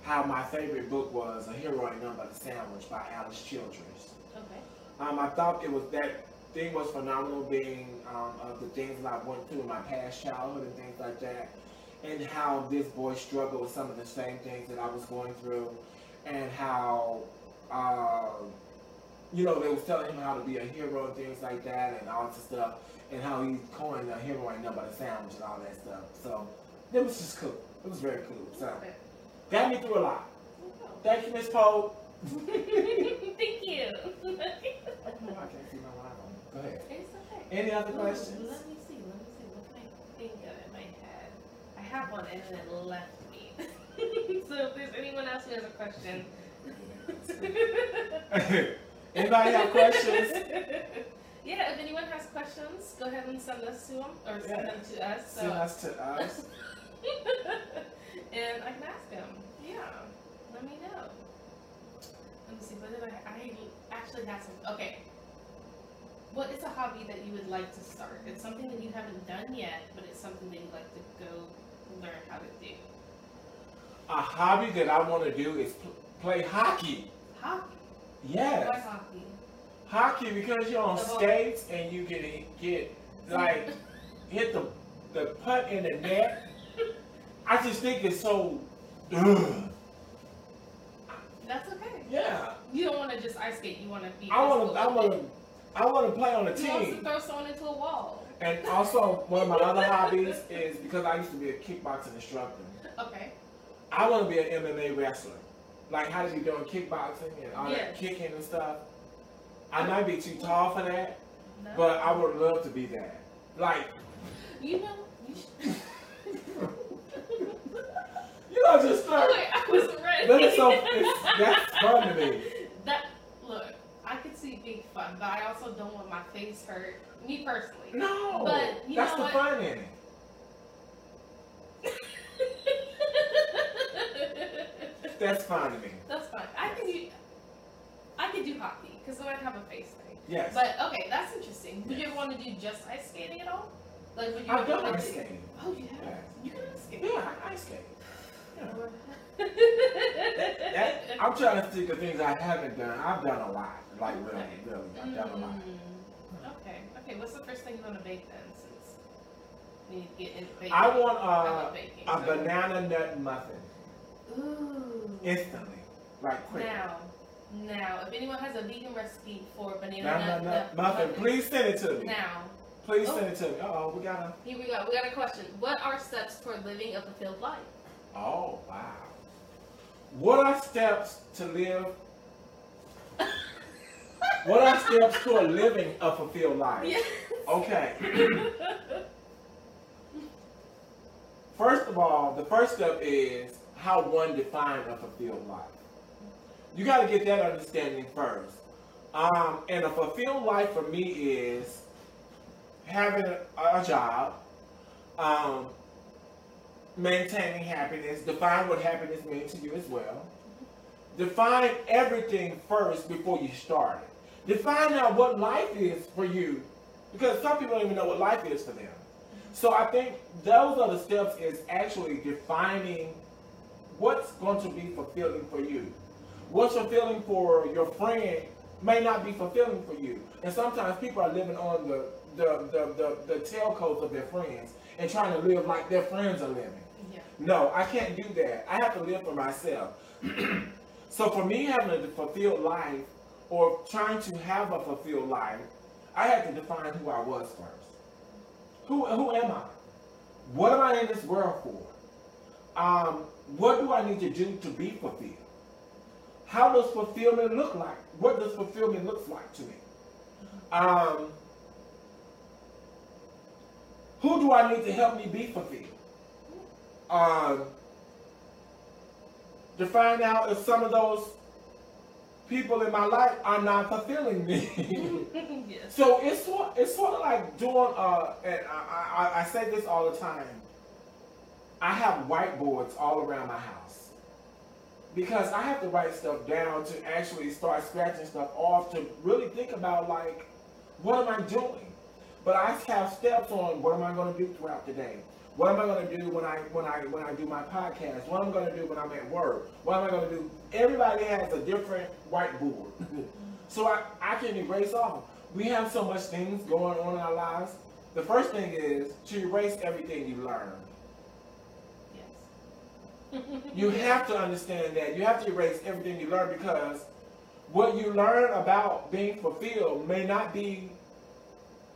how my favorite book was A Hero Ain't Nothing But a Sandwich by Alice Childress. Okay. Um, I thought it was that thing was phenomenal, being um, of the things that I went through in my past childhood and things like that, and how this boy struggled with some of the same things that I was going through, and how. Uh, you know, they was telling him how to be a hero and things like that and all this stuff, and how he's coined a hero ain't nothing but a sandwich and all that stuff. So it was just cool. It was very cool. So got me through a lot. Thank you, Miss Pope. Thank you. I can't see my live on. Go ahead. It's okay. Any other questions? Let me see. Let me see. What can I think of in my head? I have one and then it left me. so if there's anyone else who has a question. Anybody have questions? yeah, if anyone has questions, go ahead and send us to them or send yeah. them to us. So. Send us to us. And I can ask them. Yeah, let me know. Let me see. What did I? I actually have some. Okay. What is a hobby that you would like to start? It's something that you haven't done yet, but it's something that you'd like to go learn how to do. A hobby that I want to do is pl- play hockey. Hockey. Yes. Why hockey? Hockey because you're on the skates ball. and you can get like hit the the putt in the net. I just think it's so. Ugh. That's okay. Yeah. You don't want to just ice skate. You want to be. I want to. I want to. I want to play on a team. You want to throw someone into a wall. And also, one of my other hobbies is because I used to be a kickboxing instructor. Okay. I want to be an MMA wrestler like how to be doing kickboxing and all that kicking and stuff. I might be too tall for that, no. but I would love to be that. Like, you know, you, you know, just start. I wasn't ready. funny. But it's so it's, that's fun to me. That look, I could see being fun, but I also don't want my face hurt. Me personally. No, but you that's know the what? fun in it. That's fine to me. That's fine. I could do. I could do hockey because then I'd have a face thing. Yes. But okay, that's interesting. Would you ever want to do just ice skating at all? Like, would you I've done ice skating. Oh, you have. Yeah. You can ice skate. Yeah, I ice skate. That, I'm trying to think of things I haven't done. I've done a lot. Like really, Okay. really, I've done a lot. Mm, Okay. Okay. What's the first thing you want to bake then? Since we need to get into baking. I want I uh, love baking. a so- banana nut muffin Ooh. instantly, like quick. Now, now, if anyone has a vegan recipe for banana Banana nut, nut muffin, please send it to me. Now, Please Oh. send it to me. Uh oh, we gotta. here we go. We got a question. What are steps toward living a fulfilled life? Oh wow. What are steps to live? what are steps toward living a fulfilled life? Yes. Okay. First of all, the first step is how one defines a fulfilled life. You got to get that understanding first. Um, and a fulfilled life for me is having a, a job, um, maintaining happiness, define what happiness means to you as well. Define everything first before you start it. Define out what life is for you, because some people don't even know what life is for them. So I think those are the steps is actually defining what's going to be fulfilling for you. What's fulfilling for your friend may not be fulfilling for you. And sometimes people are living on the the, the, the, the tailcoats of their friends and trying to live like their friends are living. Yeah. No, I can't do that. I have to live for myself. so for me having a fulfilled life or trying to have a fulfilled life, I had to define who I was first. Who, who am I? What am I in this world for? Um, what do I need to do to be fulfilled? How does fulfillment look like? What does fulfillment look like to me? Um, who do I need to help me be fulfilled? Um, to find out if some of those people in my life are not fulfilling me. yes. so it's sort it's sort of like doing uh, and I, I I say this all the time. I have whiteboards all around my house because I have to write stuff down to actually start scratching stuff off to really think about like what am I doing. But I have steps on what am I going to do throughout the day. What am I going to do when I when I when I do my podcast? What am I going to do when I'm at work? What am I going to do? Everybody has a different whiteboard, so I I can erase off. We have so much things going on in our lives. The first thing is to erase everything you learned. Yes. You have to understand that. You have to erase everything you learn because what you learn about being fulfilled may not be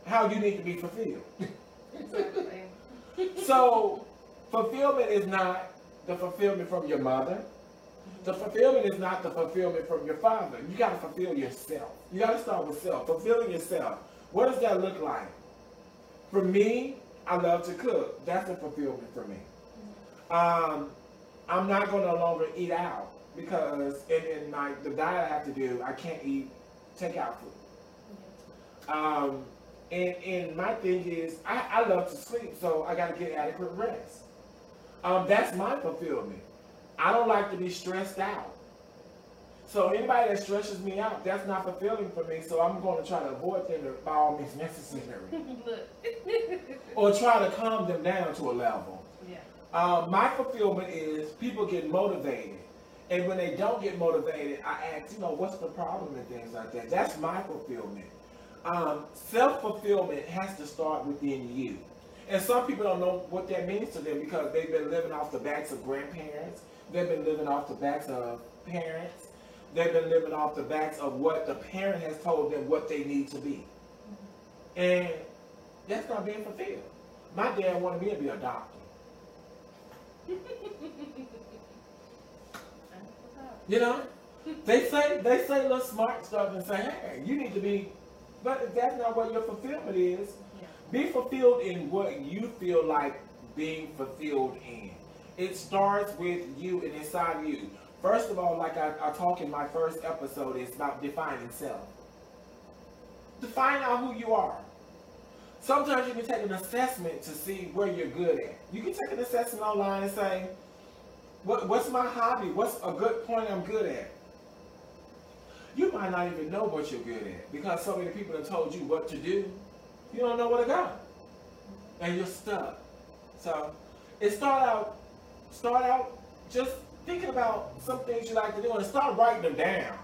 how you need to be fulfilled. Exactly. so, fulfillment is not the fulfillment from your mother. The fulfillment is not the fulfillment from your father. You got to fulfill yourself. You got to start with self. Fulfilling yourself. What does that look like? For me, I love to cook. That's a fulfillment for me. Um, I'm not going to no longer eat out because in, in my the diet I have to do, I can't eat takeout food. Um, and, and my thing is, I, I love to sleep, so I got to get adequate rest. Um, that's my fulfillment. I don't like to be stressed out. So anybody that stresses me out, that's not fulfilling for me. So I'm going to try to avoid them by all means necessary, or try to calm them down to a level. yeah. Um, my fulfillment is people get motivated. And when they don't get motivated, I ask, you know, what's the problem and things like that. That's my fulfillment. Um, self-fulfillment has to start within you. And some people don't know what that means to them because they've been living off the backs of grandparents. They've been living off the backs of parents. They've been living off the backs of what the parent has told them what they need to be. And that's not being fulfilled. My dad wanted me to be a doctor. You know, they say they say little smart stuff and say, hey, you need to be, but that's not what your fulfillment is. Yeah. Be fulfilled in what you feel like being fulfilled in. It starts with you and inside you. First of all, like I, I talk in my first episode, it's about defining self. Define out who you are. Sometimes you can take an assessment to see where you're good at. You can take an assessment online and say, what, what's my hobby? What's a good point I'm good at? You might not even know what you're good at because so many people have told you what to do. You don't know where to go. And you're stuck. So it start out start out just thinking about some things you like to do and start writing them down.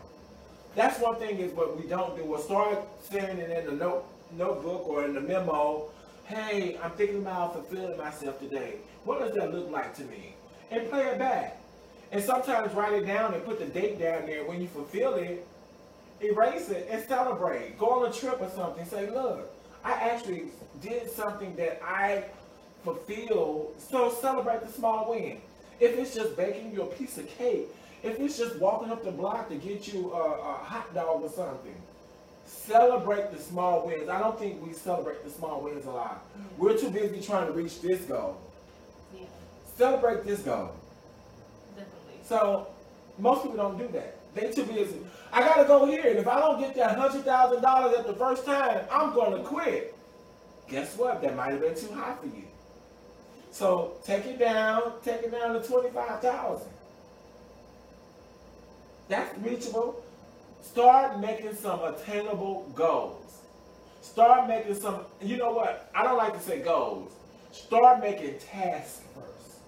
That's one thing is what we don't do. We'll start saying it in the note, notebook or in the memo. Hey, I'm thinking about fulfilling myself today. What does that look like to me? And play it back. And sometimes write it down and put the date down there. When you fulfill it, erase it and celebrate. Go on a trip or something. Say, look, I actually did something that I fulfilled. So celebrate the small win. If it's just baking you a piece of cake, if it's just walking up the block to get you a, a hot dog or something, celebrate the small wins. I don't think we celebrate the small wins a lot. We're too busy trying to reach this goal. Yeah. Celebrate this goal. Definitely. So most people don't do that. They too busy. I gotta go here, and if I don't get that hundred thousand dollars at the first time, I'm gonna quit. Guess what? That might have been too high for you. So take it down, take it down to 25,000. That's reachable. Start making some attainable goals. Start making some, you know what? I don't like to say goals. Start making tasks first.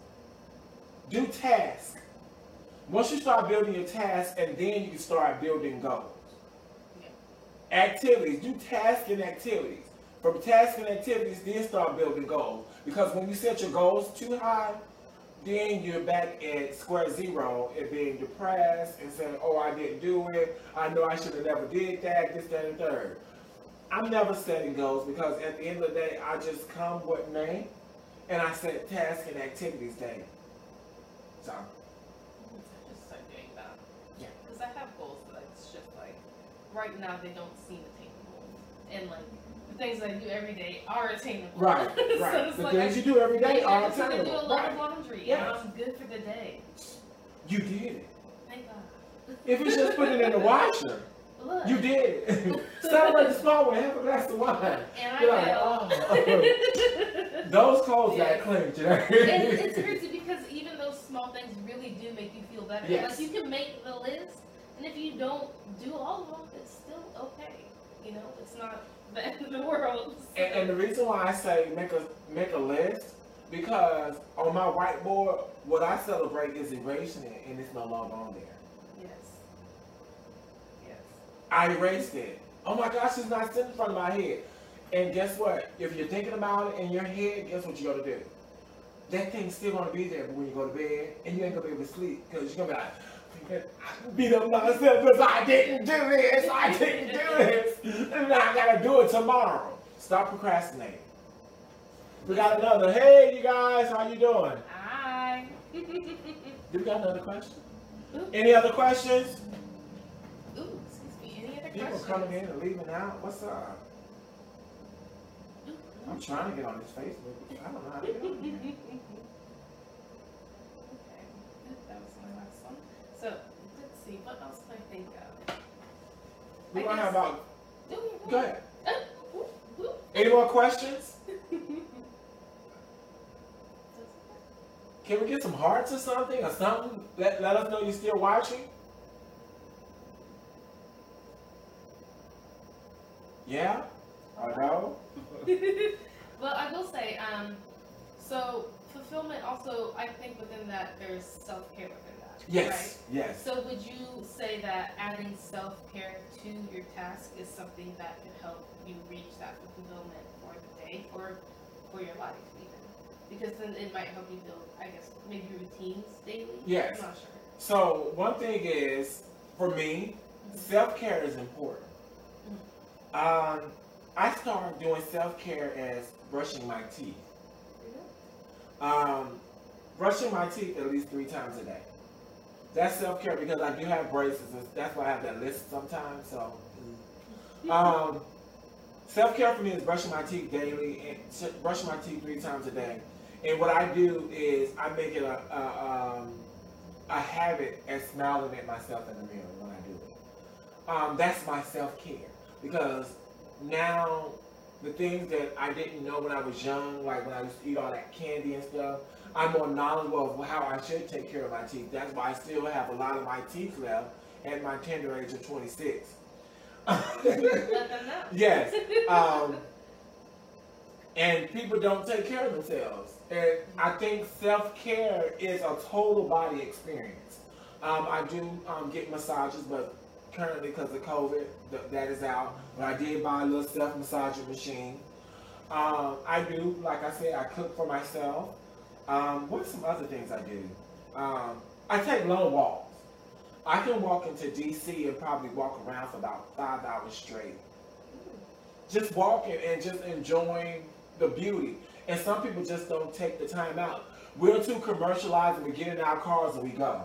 Do tasks. Once you start building your tasks, and then you start building goals. Activities. Do tasks and activities. From tasks and activities, then start building goals. Because when you set your goals too high, then you're back at square zero and being depressed and saying, oh, I didn't do it. I know I should have never did that, this, that, and third. I'm never setting goals because at the end of the day, I just come what may and I set tasks and activities day. So. Just start doing that. Yeah. Because I have goals that it's just like, right now they don't seem attainable. And like, the things that I do every day are attainable. Right, right. so the like things I, you do every day are attainable. I do a lot right. of laundry, yes. and I'm good for the day. You did it. Thank God. If it's just putting it in the washer. Look. You did. Celebrate the small one. Have a glass of wine. And You're I like, oh. Those clothes yeah. got clean, and it's crazy because even those small things really do make you feel better. Yes. Like you can make the list, and if you don't do all of them, it's still okay. You know, it's not in the world. And, and, the reason why I say make a make a list because on my whiteboard, what I celebrate is erasing it, and it's no longer on there. Yes. Yes. I erased it. Oh my gosh, it's not sitting in front of my head. And guess what? If you're thinking about it in your head, guess what you got to do? That thing's still gonna be there, but when you go to bed, and you ain't gonna be able to sleep because you're gonna be like beat up myself because I didn't do this, I didn't do this, and I gotta do it tomorrow. Stop procrastinating. We got another. Hey, you guys, how you doing? Hi. do we got another question? Ooh. Any other questions? Ooh, excuse me. Any other questions? People questions? coming in and leaving out. What's up? Ooh. I'm trying to get on this Facebook. I don't know how to get on here. So let's see, what else can I think of? We don't have about. Go ahead. Any more questions? Can we get some hearts or something or something? Let, let us know you're still watching. Yeah? I know. well, I will say, um, so fulfillment also, I think within that there's self care within Yes. Yes. So would you say that adding self-care to your task is something that can help you reach that fulfillment for the day or for your life even? Because then it might help you build, I guess, maybe routines daily. Yes. I'm not sure. So one thing is, for me, mm-hmm. self-care is important. Mm-hmm. Um, I started doing self-care as brushing my teeth. Mm-hmm. Um, brushing my teeth at least three times a day that's self care because I do have braces. That's why I have that list sometimes. So, um, self care for me is brushing my teeth daily and brushing my teeth three times a day. And what I do is I make it a, a um, a habit at smiling at myself in the mirror when I do it. Um, that's my self care because now the things that I didn't know when I was young, like when I used to eat all that candy and stuff, I'm more knowledgeable of how I should take care of my teeth. That's why I still have a lot of my teeth left at my tender age of 26. yes. Um, and people don't take care of themselves. And I think self care is a total body experience. Um, I do um, get massages, but currently because of COVID, th- that is out. But I did buy a little self massager machine. Um, I do, like I said, I cook for myself. Um, are some other things I do? Um, I take long walks. I can walk into DC and probably walk around for about five hours straight. Just walking and just enjoying the beauty. And some people just don't take the time out. We're too commercialized and we get in our cars and we go.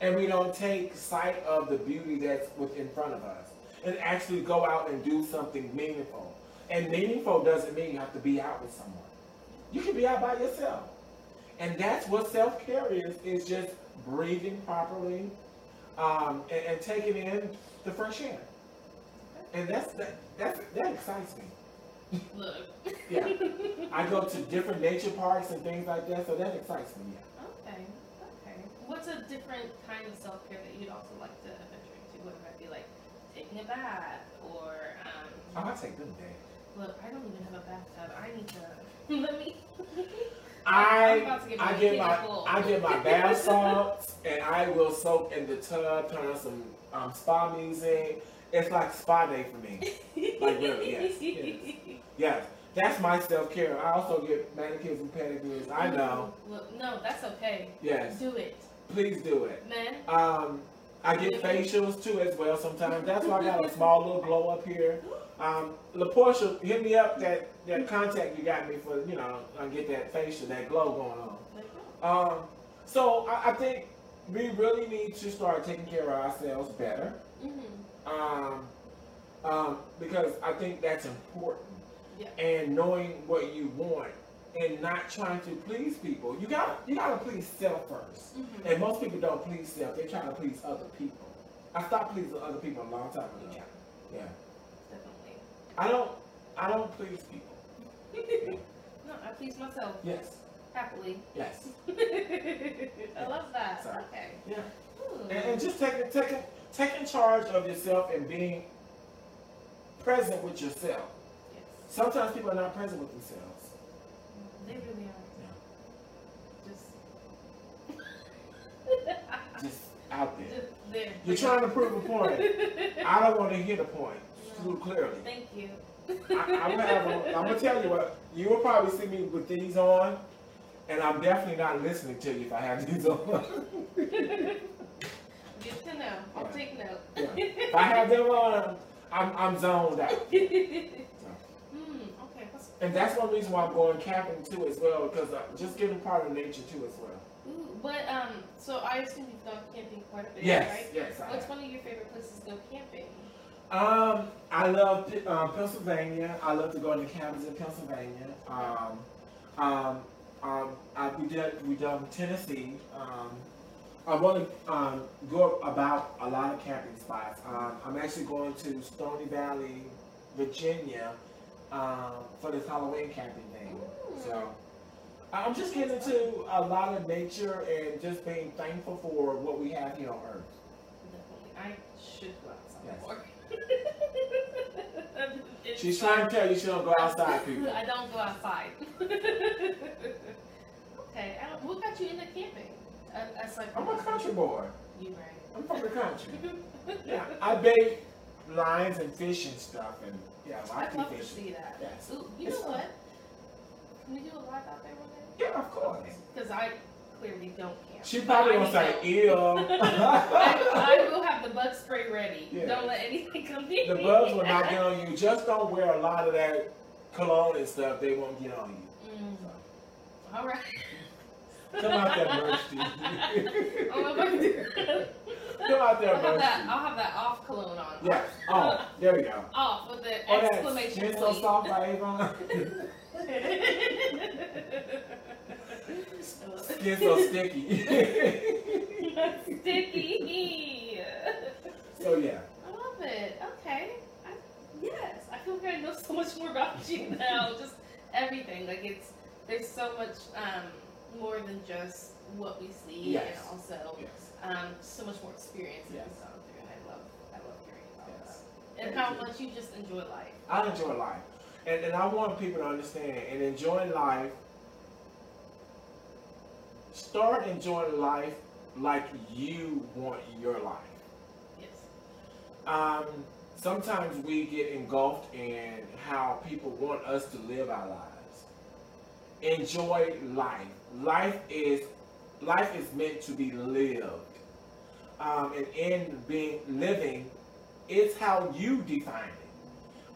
And we don't take sight of the beauty that's within front of us and actually go out and do something meaningful. And meaningful doesn't mean you have to be out with someone. You can be out by yourself. And that's what self-care is, is just breathing properly um, and, and, taking in the fresh air. And that's that, that's, that excites me. Look. yeah. I go to different nature parks and things like that, so that excites me, yeah. Okay. Okay. What's a different kind of self-care that you'd also like to venture into? What might be like taking a bath or um, Oh, I take them days. Look, I don't even have a bathtub. I need to I I get my I get my bath salts and I will soak in the tub, turn on some um, spa music. It's like spa day for me. Like really, yes, yes, yes. That's my self care. I also get manicures and pedicures. I know. Well, no, that's okay. Yes. Do it. Please do it. Man. Um, I get facials too as well sometimes. That's why I got a small little glow up here. Um, LaPortia, hit me up that, that contact you got me for, you know, I get that facial, that glow going on. Um, so I, I, think we really need to start taking care of ourselves better. Mm-hmm. Um, um, because I think that's important. Yeah. And knowing what you want and not trying to please people. You got you gotta please self 1st mm-hmm. And most people don't please self, they try to please other people. I stopped pleasing other people a long time ago. Yeah. Yeah. I don't. I don't please people. no, I please myself. Yes. Happily. Yes. I love that. So, okay. Yeah. And, and, just taking taking taking charge of yourself and being present with yourself. Yes. Sometimes people are not present with themselves. They really are. Yeah. Just. just out there. Just there. You're trying to prove a point. I don't want to hear the point clearly. Thank you. I, am gonna have. A, I'm gonna tell you what. You will probably see me with these on, and I'm definitely not listening to you if I have these on. Good to know. I'll yeah. take note. Yeah. If I have them on, I'm, I'm zoned out. So. Mm, okay. And that's one reason why I'm going camping too as well, because uh, just getting part of nature too as well. Ooh, but um, so I assume you've gone camping quite a bit, yes, right? Yes, yes. What's one of your favorite places to go camping? Um, I love um, Pennsylvania. I love to go into cabins in Pennsylvania. Um, um, um, I, we did we done Tennessee. Um, I want to um, go about a lot of camping spots. Um, I'm actually going to Stony Valley, Virginia, um, for this Halloween camping thing. So I'm just getting into a lot of nature and just being thankful for what we have here on Earth. Definitely, I should go outside yes. more. She's trying to tell you she don't go outside, people. I don't go outside. okay, I don't, what got you into camping? like I'm a country boy. You right. I'm from the country. yeah, I bait lines and fish and stuff, and yeah, I I'd love to see that. Yes. Ooh, you it's know fun. what? Can we do a live out there one day? Yeah, of course. Because I clearly don't camp. She probably gonna say ew. I, I, will have the bug spray ready. Don't let anything come near The bugs will not get on you. Just don't wear a lot of that cologne and stuff. They won't get on you. Mm. So. All right. Come out there, Merch. oh, Come out there, I'll have, that, I'll have that off cologne on. Yeah. Oh, there we go. Off with the oh, exclamation point. so soft by Avon. skin so sticky. sticky. So yeah. I love it. Okay. I, yes, I feel like I know so much more about you now. Just everything. Like it's there's so much um, more than just what we see, yes. and also yes. um, so much more experience yes. that we've gone through. And I love I love hearing about yes. that and how much you just enjoy life. I enjoy life. And, and I want people to understand and enjoying life, start enjoying life like you want your life. Yes. Um, sometimes we get engulfed in how people want us to live our lives. Enjoy life. Life is life is meant to be lived. Um, and in being living, it's how you define it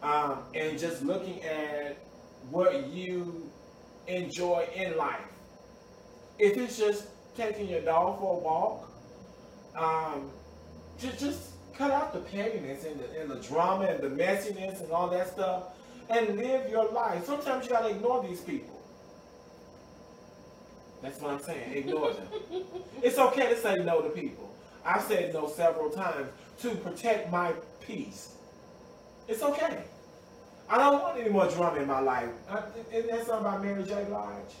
um, and just looking at what you enjoy in life. If it's just taking your dog for a walk, um, just just cut out the pettiness and the, and the drama and the messiness and all that stuff, and live your life. Sometimes you gotta ignore these people. That's what I'm saying. Ignore them. it's okay to say no to people. I've said no several times to protect my peace. It's okay. I don't want any more drama in my life. Uh, isn't that something about Mary J. Blige?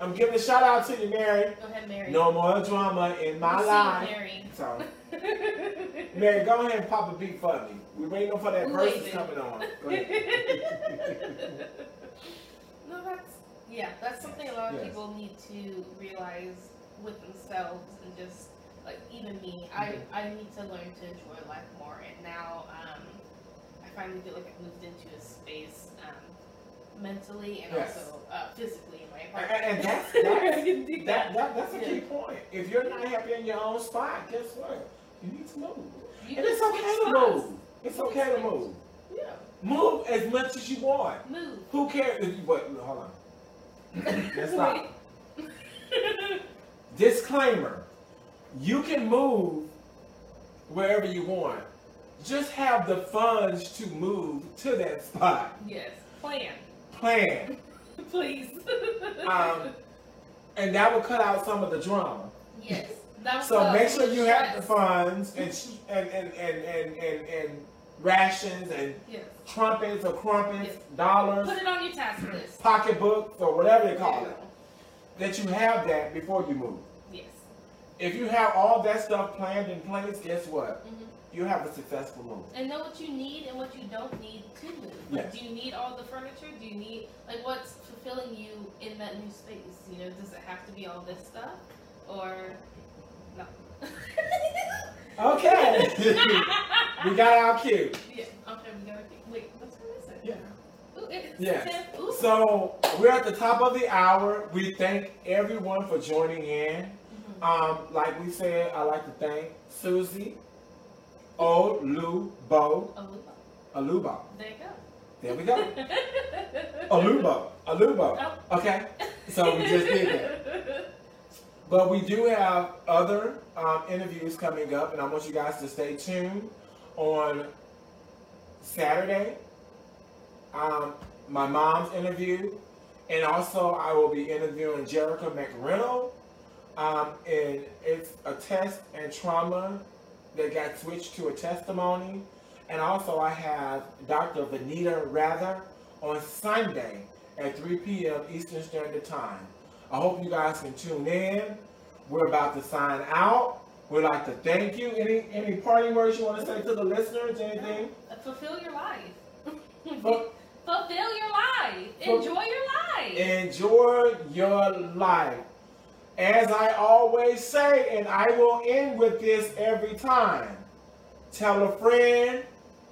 I'm giving a shout out to you, Mary. Go ahead, Mary. No more drama in my we'll life. Mary. So, Mary, go ahead and pop a beat for me. We're waiting for that verse coming on. Go ahead. no, that's yeah, that's something a lot of yes. people need to realize with themselves and just like even me. Mm-hmm. I I need to learn to enjoy life more, and now. Um, I finally feel like I've moved into a space um, mentally and yes. also uh, physically in my apartment. And, and that's, that's, that, that, that's a yeah. key point. If you're not happy in your own spot, guess what? You need to move. You and it's okay to move. It's okay to move. Yeah. Move as much as you want. Move. Who cares if you what hold on. Let's stop. Disclaimer. You can move wherever you want just have the funds to move to that spot. Yes. Plan. Plan. Please. um, and that will cut out some of the drama. Yes. so make sure you have the funds and and and and and, and, and rations and yes. trumpets or crumpets, yes. dollars. Put it on your task list. Pocketbooks or whatever they call it. That you have that before you move. Yes. If you have all that stuff planned in place, guess what? Mm-hmm you have a successful move. And know what you need and what you don't need to move. Yes. do you need all the furniture? Do you need like what's fulfilling you in that new space? You know, does it have to be all this stuff, or no? okay. we got our cue. Yeah. Okay, we got our cue. Wait, what's time is it? Yeah. Ooh, yes. So we're at the top of the hour. We thank everyone for joining in. Mm-hmm. Um, like we said, I'd like to thank Susie Olubo. Alubo. There you go. There we go. Alubo. Alubo. Oh. Okay. So we just did that. But we do have other um, interviews coming up, and I want you guys to stay tuned on Saturday. Um, my mom's interview, and also I will be interviewing Jerica McReynolds. Um, and it's a test and trauma that got switched to a testimony. And also I have Dr. Vanita Rather on Sunday at 3 p.m. Eastern Standard Time. I hope you guys can tune in. We're about to sign out. We'd like to thank you. Any any parting words you want to say to the listeners? Anything? Uh, fulfill your life. Fulfill your life. Enjoy your life. Enjoy your life. As I always say, and I will end with this every time tell a friend,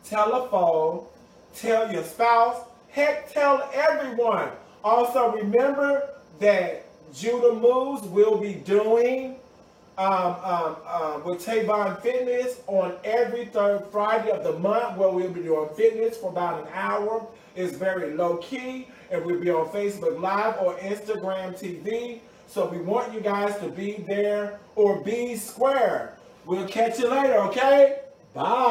tell a foe, tell your spouse, heck, tell everyone. Also, remember that Judah Moves will be doing um, um, uh, with Tavon Fitness on every third Friday of the month, where we'll be doing fitness for about an hour. It's very low key, and we'll be on Facebook Live or Instagram TV. So we want you guys to be there or be square. We'll catch you later, okay? Bye.